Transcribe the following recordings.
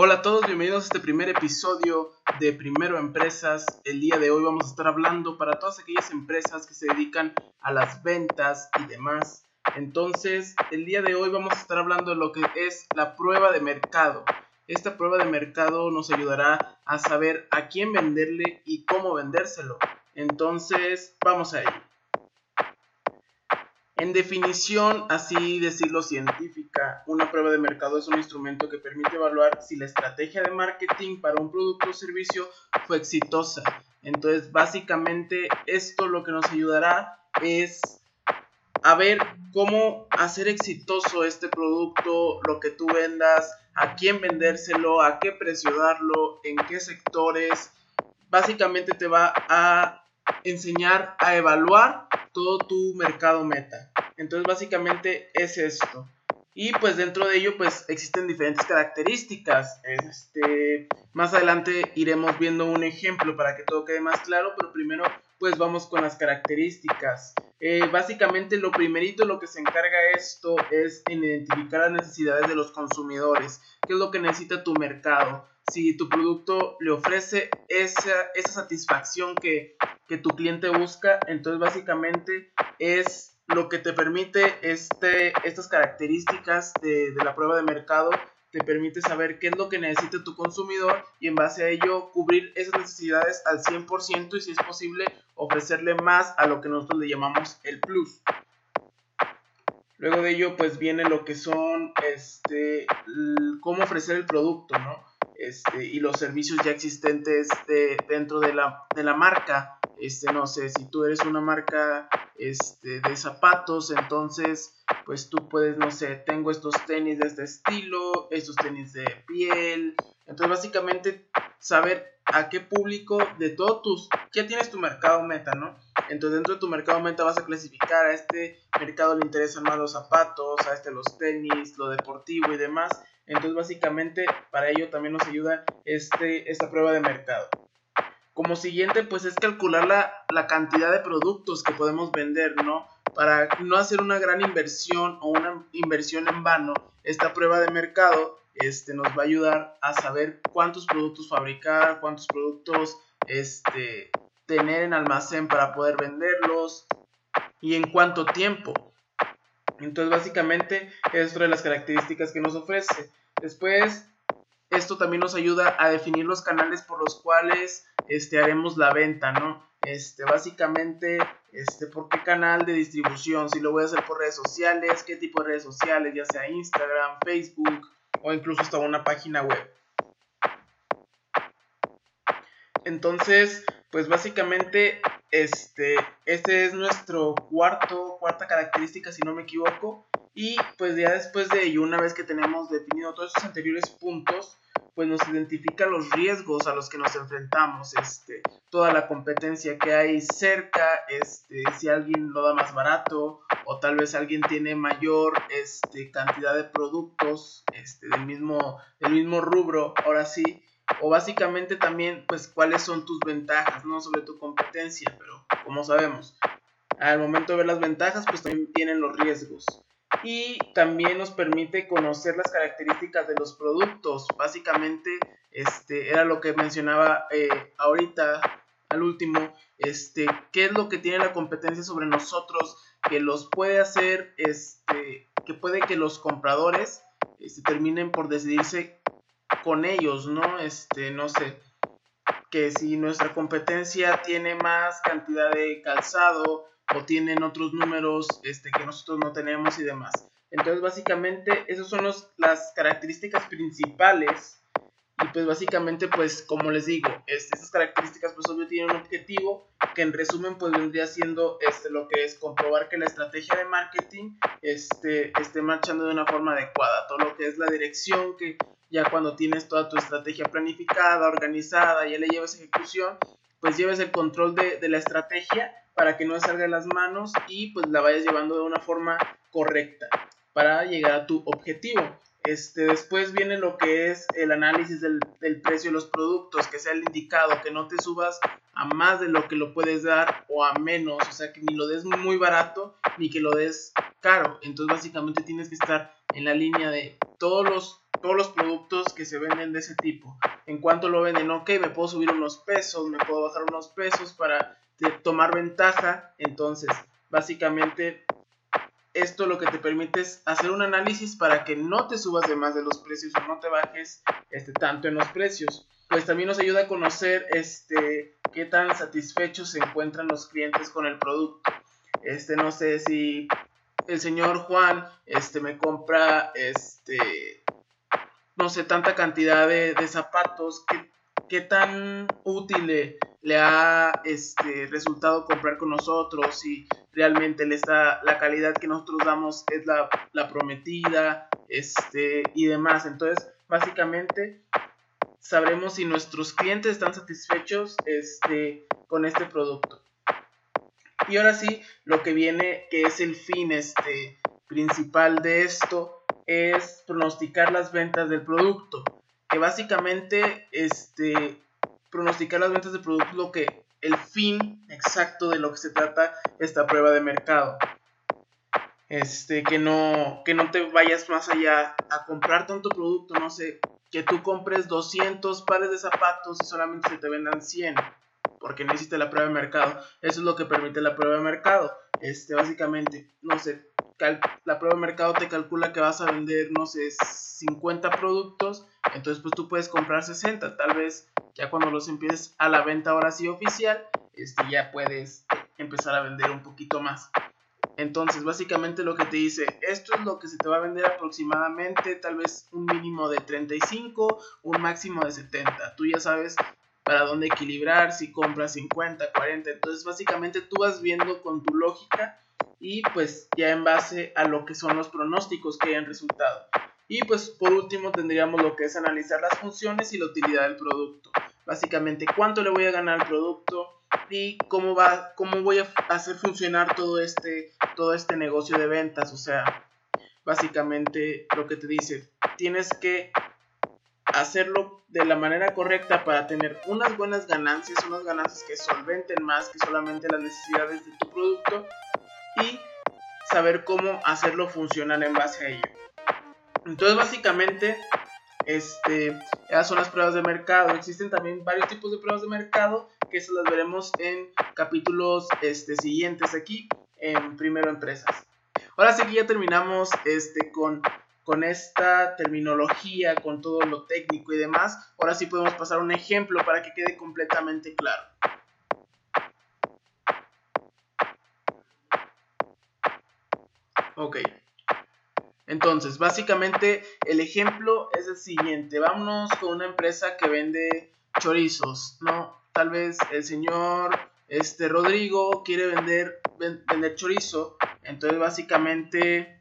Hola a todos, bienvenidos a este primer episodio de Primero Empresas. El día de hoy vamos a estar hablando para todas aquellas empresas que se dedican a las ventas y demás. Entonces, el día de hoy vamos a estar hablando de lo que es la prueba de mercado. Esta prueba de mercado nos ayudará a saber a quién venderle y cómo vendérselo. Entonces, vamos a ello. En definición, así decirlo científica, una prueba de mercado es un instrumento que permite evaluar si la estrategia de marketing para un producto o servicio fue exitosa. Entonces, básicamente, esto lo que nos ayudará es a ver cómo hacer exitoso este producto, lo que tú vendas, a quién vendérselo, a qué precio darlo, en qué sectores. Básicamente te va a enseñar a evaluar todo tu mercado meta. Entonces básicamente es esto. Y pues dentro de ello pues existen diferentes características. Este, más adelante iremos viendo un ejemplo para que todo quede más claro, pero primero pues vamos con las características. Eh, básicamente lo primerito lo que se encarga esto es en identificar las necesidades de los consumidores. ¿Qué es lo que necesita tu mercado? Si tu producto le ofrece esa, esa satisfacción que que tu cliente busca. Entonces básicamente es lo que te permite este, estas características de, la prueba de mercado te permite saber qué es lo que necesita tu consumidor y en base a ello cubrir esas necesidades al 100% y si es posible ofrecerle más a lo que nosotros le llamamos el plus. Luego de ello pues viene lo que son este cómo ofrecer el producto, ¿no? Este, y los servicios ya existentes de, dentro de la, de la marca este, no sé, si tú eres una marca este, de zapatos, entonces, pues tú puedes, no sé, tengo estos tenis de este estilo, estos tenis de piel. Entonces, básicamente, saber a qué público de todos tus, ya tienes tu mercado meta, ¿no? Entonces, dentro de tu mercado meta vas a clasificar a este mercado le interesan más los zapatos, a este los tenis, lo deportivo y demás. Entonces, básicamente, para ello también nos ayuda este, esta prueba de mercado. Como siguiente, pues es calcular la, cantidad de productos que podemos vender, ¿no? Para no hacer una gran inversión o una inversión en vano, esta prueba de mercado este, nos va a ayudar a saber cuántos productos fabricar, cuántos productos este, tener en almacén para poder venderlos y en cuánto tiempo. Entonces, básicamente, es otra de las características que nos ofrece. Después, esto también nos ayuda a definir los canales por los cuales este, haremos la venta, ¿no? Este, básicamente, este, por qué canal de distribución, si lo voy a hacer por redes sociales, qué tipo de redes sociales, ya sea Instagram, Facebook o incluso hasta una página web. Entonces, pues básicamente, este, este es nuestro cuarto, cuarta característica, si no me equivoco. Y pues ya después de ello, una vez que tenemos definido todos estos anteriores puntos, pues nos identifica los riesgos a los que nos enfrentamos, este, toda la competencia que hay cerca, este, si alguien lo da más barato o tal vez alguien tiene mayor este, cantidad de productos este, del, mismo, del mismo rubro, ahora sí, o básicamente también pues cuáles son tus ventajas, ¿no? Sobre tu competencia, pero como sabemos, al momento de ver las ventajas pues también tienen los riesgos y también nos permite conocer las características de los productos. Básicamente, este, era lo que mencionaba eh, ahorita al último, este, qué es lo que tiene la competencia sobre nosotros que los puede hacer, este, que puede que los compradores este, terminen por decidirse con ellos, ¿no? Este, no sé, que si nuestra competencia tiene más cantidad de calzado, o tienen otros números este, que nosotros no tenemos y demás. Entonces, básicamente, esas son las características principales. Y pues básicamente, pues como les digo, este, estas características pues obvio tienen un objetivo que en resumen pues vendría siendo este, lo que es comprobar que la estrategia de marketing este, esté marchando de una forma adecuada. Todo lo que es la dirección, que ya cuando tienes toda tu estrategia planificada, organizada, ya le llevas ejecución, pues lleves el control de, de la estrategia para que no salga de las manos y pues la vayas llevando de una forma correcta para llegar a tu objetivo. Este, después viene lo que es el análisis del, precio de los productos, que sea el indicado, que no te subas a más de lo que lo puedes dar o a menos, o sea, que ni lo des muy barato ni que lo des caro. Entonces básicamente tienes que estar en la línea de todos los todos los productos que se venden de ese tipo. En cuanto lo venden, ok, me puedo subir unos pesos, me puedo bajar unos pesos para tomar ventaja. Entonces, básicamente, esto lo que te permite es hacer un análisis para que no te subas de más de los precios o no te bajes este, tanto en los precios. Pues también nos ayuda a conocer este, qué tan satisfechos se encuentran los clientes con el producto. Este, no sé si el señor Juan este, me compra, este, no sé, tanta cantidad de, zapatos, ¿qué, qué, tan útil le, ha este, resultado comprar con nosotros, si realmente le está, la calidad que nosotros damos es la, la prometida, este, y demás. Entonces, básicamente, sabremos si nuestros clientes están satisfechos este, con este producto. Y ahora sí, lo que viene, que es el fin este, principal de esto, es pronosticar las ventas del producto. Que básicamente, este, pronosticar las ventas del producto lo que, el fin exacto de lo que se trata esta prueba de mercado. Este, que no, que no te vayas más allá a comprar tanto producto, no sé, que tú compres 200 pares de zapatos y solamente se te vendan 100 porque necesita la prueba de mercado. Eso es lo que permite la prueba de mercado. Este, básicamente, no sé, la prueba de mercado te calcula que vas a vender, no sé, 50 productos, entonces pues tú puedes comprar 60, tal vez ya cuando los empieces a la venta ahora sí oficial, este, ya puedes empezar a vender un poquito más. Entonces, básicamente lo que te dice, esto es lo que se te va a vender aproximadamente, tal vez un mínimo de 35, un máximo de 70. Tú ya sabes para dónde equilibrar, si compras 50, 40. Entonces básicamente tú vas viendo con tu lógica y pues ya en base a lo que son los pronósticos que hayan resultado. Y pues por último tendríamos lo que es analizar las funciones y la utilidad del producto. Básicamente cuánto le voy a ganar al producto y cómo va cómo voy a hacer funcionar todo este todo este negocio de ventas, o sea, básicamente lo que te dice, tienes que hacerlo de la manera correcta para tener unas buenas ganancias, unas ganancias que solventen más que solamente las necesidades de tu producto y saber cómo hacerlo funcionar en base a ello. Entonces básicamente este, esas son las pruebas de mercado. Existen también varios tipos de pruebas de mercado que se las veremos en capítulos este, siguientes aquí en Primero Empresas. Ahora sí que ya terminamos este, con con esta terminología, con todo lo técnico y demás, ahora sí podemos pasar un ejemplo para que quede completamente claro. Ok. Entonces, básicamente el ejemplo es el siguiente. Vámonos con una empresa que vende chorizos, ¿no? Tal vez el señor este, Rodrigo quiere vender, vender chorizo. Entonces, básicamente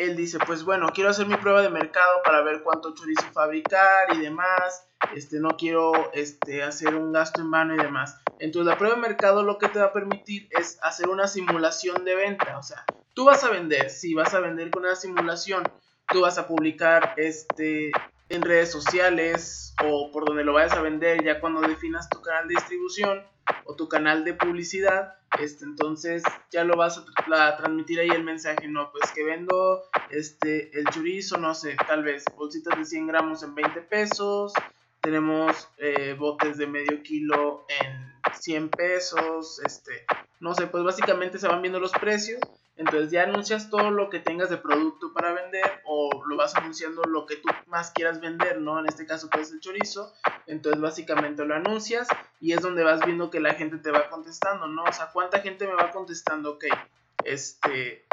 él dice, pues bueno, quiero hacer mi prueba de mercado para ver cuánto chorizo fabricar y demás, este, no quiero este, hacer un gasto en vano y demás. Entonces la prueba de mercado lo que te va a permitir es hacer una simulación de venta, o sea, tú vas a vender, si vas a vender con una simulación, tú vas a publicar este, en redes sociales o por donde lo vayas a vender ya cuando definas tu canal de distribución o tu canal de publicidad, este, entonces ya lo vas a, transmitir ahí el mensaje, no, pues que vendo este, el chorizo, no sé, tal vez bolsitas de 100 gramos en 20 pesos, tenemos eh, botes de medio kilo en 100 pesos, este, no sé, pues básicamente se van viendo los precios entonces ya anuncias todo lo que tengas de producto para vender o lo vas anunciando lo que tú más quieras vender, ¿no? En este caso que es el chorizo. Entonces básicamente lo anuncias y es donde vas viendo que la gente te va contestando, ¿no? O sea, ¿cuánta gente me va contestando? Ok, este,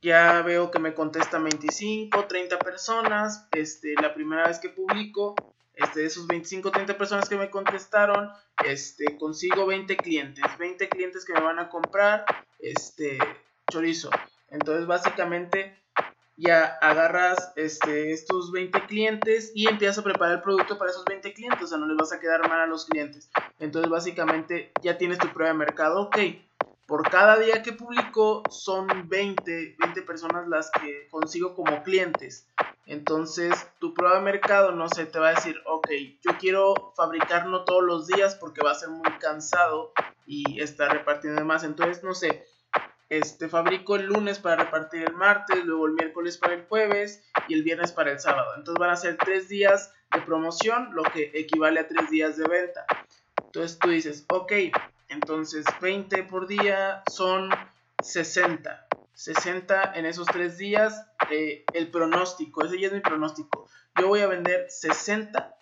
ya veo que me contestan 25, 30 personas, este, la primera vez que publico, este, de esos 25, 30 personas que me contestaron, este, consigo 20 clientes, 20 clientes que me van a comprar, este, chorizo. Entonces, básicamente, ya agarras este, estos 20 clientes y empiezas a preparar el producto para esos 20 clientes. O sea, no les vas a quedar mal a los clientes. Entonces, básicamente, ya tienes tu prueba de mercado. Ok, por cada día que publico son 20, 20 personas las que consigo como clientes. Entonces, tu prueba de mercado, no sé, te va a decir, ok, yo quiero fabricar no todos los días porque va a ser muy cansado y estar repartiendo más. Entonces, no sé, este, fabrico el lunes para repartir el martes, luego el miércoles para el jueves y el viernes para el sábado. Entonces van a ser tres días de promoción, lo que equivale a tres días de venta. Entonces tú dices, ok, entonces 20 por día son 60. 60 en esos tres días, eh, el pronóstico, ese ya es mi pronóstico. Yo voy a vender 60,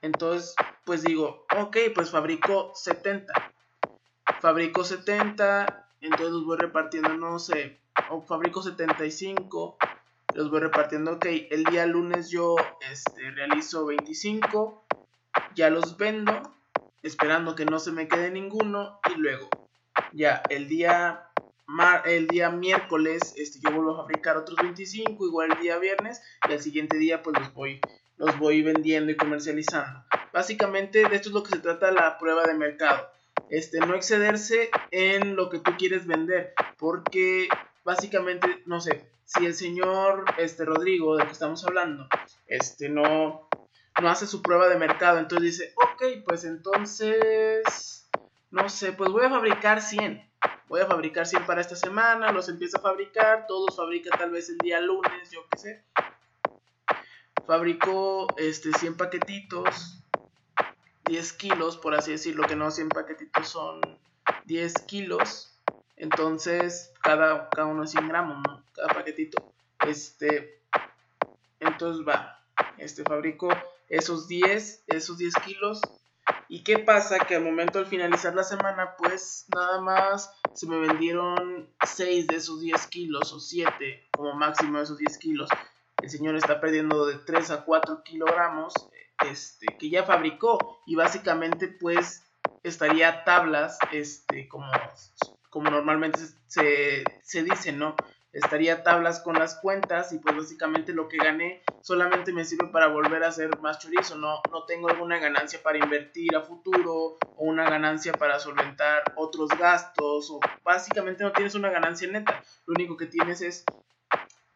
entonces pues digo, ok, pues fabrico 70. Fabrico 70, entonces los voy repartiendo, no sé, o fabrico 75, los voy repartiendo, ok, el día lunes yo este, realizo 25, ya los vendo, esperando que no se me quede ninguno, y luego, ya el día, el día miércoles este, yo vuelvo a fabricar otros 25, igual el día viernes, y al siguiente día pues los voy, los voy vendiendo y comercializando. Básicamente de esto es lo que se trata la prueba de mercado este, no excederse en lo que tú quieres vender, porque básicamente, no sé, si el señor este, Rodrigo, del que estamos hablando, este, no, no hace su prueba de mercado, entonces dice, ok, pues entonces, no sé, pues voy a fabricar 100. Voy a fabricar 100 para esta semana, los empiezo a fabricar, todos fabrica tal vez el día lunes, yo qué sé. Fabrico este, 100 paquetitos, 10 kilos, por así decirlo, que no 100 paquetitos son 10 kilos. Entonces, cada, cada uno es 100 gramos, ¿no? Cada paquetito. Este, entonces va, este, fabrico esos 10, esos 10 kilos. ¿Y qué pasa? Que al momento al finalizar la semana, pues nada más se me vendieron 6 de esos 10 kilos o 7 como máximo de esos 10 kilos. El señor está perdiendo de 3 a 4 kilogramos este, que ya fabricó y básicamente pues estaría tablas, este, como, como normalmente se, dice, ¿no? Estaría tablas con las cuentas y pues básicamente lo que gané solamente me sirve para volver a hacer más chorizo, no, no tengo alguna ganancia para invertir a futuro o una ganancia para solventar otros gastos o básicamente no tienes una ganancia neta, lo único que tienes es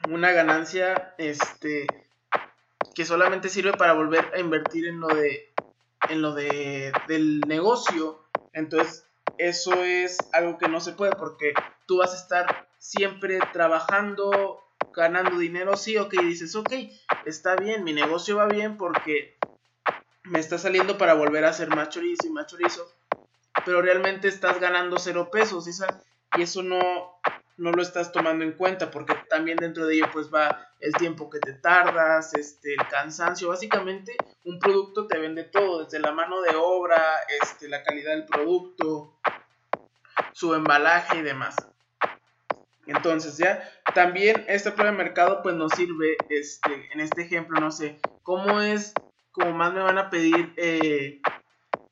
una ganancia este que solamente sirve para volver a invertir en lo de en lo de del negocio. Entonces eso es algo que no se puede porque tú vas a estar siempre trabajando ganando dinero sí ok dices ok está bien mi negocio va bien porque me está saliendo para volver a hacer más chorizo y más chorizo pero realmente estás ganando cero pesos y eso no no lo estás tomando en cuenta porque también dentro de ello pues va el tiempo que te tardas, este, el cansancio, básicamente un producto te vende todo, desde la mano de obra, este, la calidad del producto, su embalaje y demás. Entonces ya, también esta prueba de mercado pues nos sirve, este, en este ejemplo, no sé, cómo es, como más me van a pedir eh,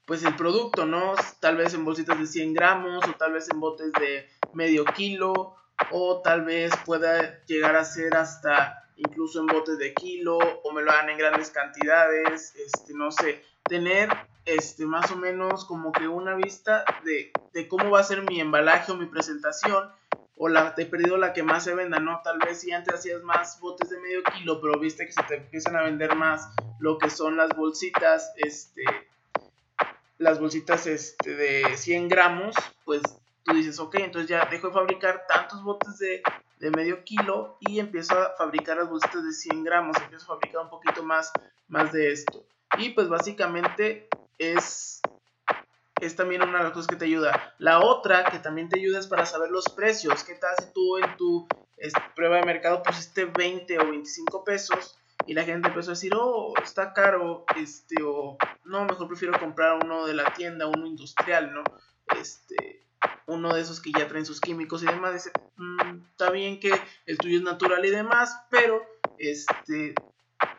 pues el producto, ¿no? Tal vez en bolsitas de 100 gramos o tal vez en botes de medio kilo o tal vez pueda llegar a ser hasta incluso en botes de kilo o me lo hagan en grandes cantidades, este, no sé, tener este, más o menos como que una vista de, de cómo va a ser mi embalaje o mi presentación o la he perdido la que más se venda, ¿no? Tal vez si antes hacías más botes de medio kilo, pero viste que se te empiezan a vender más lo que son las bolsitas, este, las bolsitas este, de 100 gramos, pues tú dices, ok, entonces ya dejo de fabricar tantos botes de, medio kilo y empiezo a fabricar las bolsitas de 100 gramos, empiezo a fabricar un poquito más, más de esto. Y pues básicamente es, es también una de las cosas que te ayuda. La otra que también te ayuda es para saber los precios. ¿Qué tal si tú en tu prueba de mercado pusiste 20 o 25 pesos? y la gente empezó a decir, oh, está caro, este, o no, mejor prefiero comprar uno de la tienda, uno industrial, ¿no? Este, uno de esos que ya traen sus químicos y demás, dice, mm, está bien que el tuyo es natural y demás, pero este,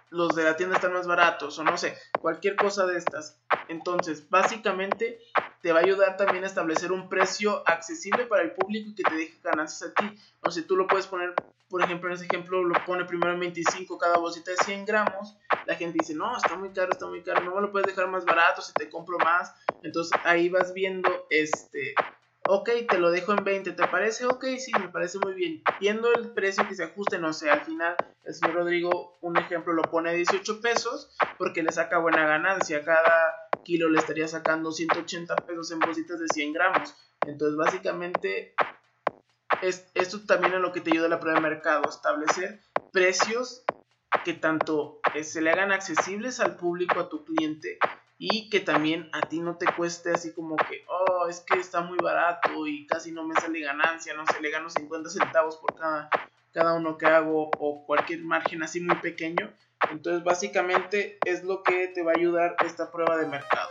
los de la tienda están más baratos o no sé, cualquier cosa de estas. Entonces, básicamente te va a ayudar también a establecer un precio accesible para el público y que te deje ganancias a ti. O sea, tú lo puedes poner, por ejemplo, en ese ejemplo lo pone primero en 25 cada bolsita de 100 gramos. La gente dice, no, está muy caro, está muy caro, no me lo puedes dejar más barato si te compro más. Entonces ahí vas viendo este ok, te lo dejo en 20, ¿te parece? Ok, sí, me parece muy bien. Viendo el precio que se ajuste, no sé, al final el señor Rodrigo, un ejemplo, lo pone a 18 pesos porque le saca buena ganancia. Cada kilo le estaría sacando 180 pesos en bolsitas de 100 gramos. Entonces, básicamente, es, esto también es lo que te ayuda la prueba de mercado, establecer precios que tanto eh, se le hagan accesibles al público, a tu cliente, y que también a ti no te cueste así como que, oh, es que está muy barato y casi no me sale ganancia, no sé, le gano 50 centavos por cada, cada uno que hago o cualquier margen así muy pequeño. Entonces básicamente es lo que te va a ayudar esta prueba de mercado.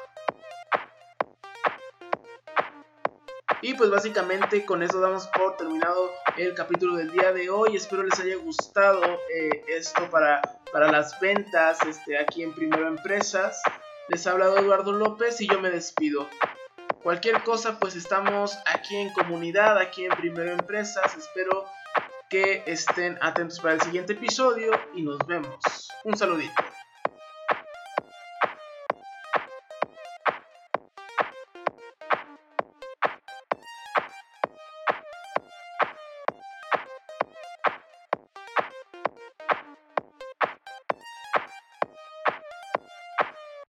Y pues básicamente con eso damos por terminado el capítulo del día de hoy. Espero les haya gustado eh, esto para, para las ventas este, aquí en Primero Empresas. Les ha hablado Eduardo López y yo me despido. Cualquier cosa, pues estamos aquí en comunidad, aquí en Primero Empresas. Espero que estén atentos para el siguiente episodio y nos vemos. Un saludito.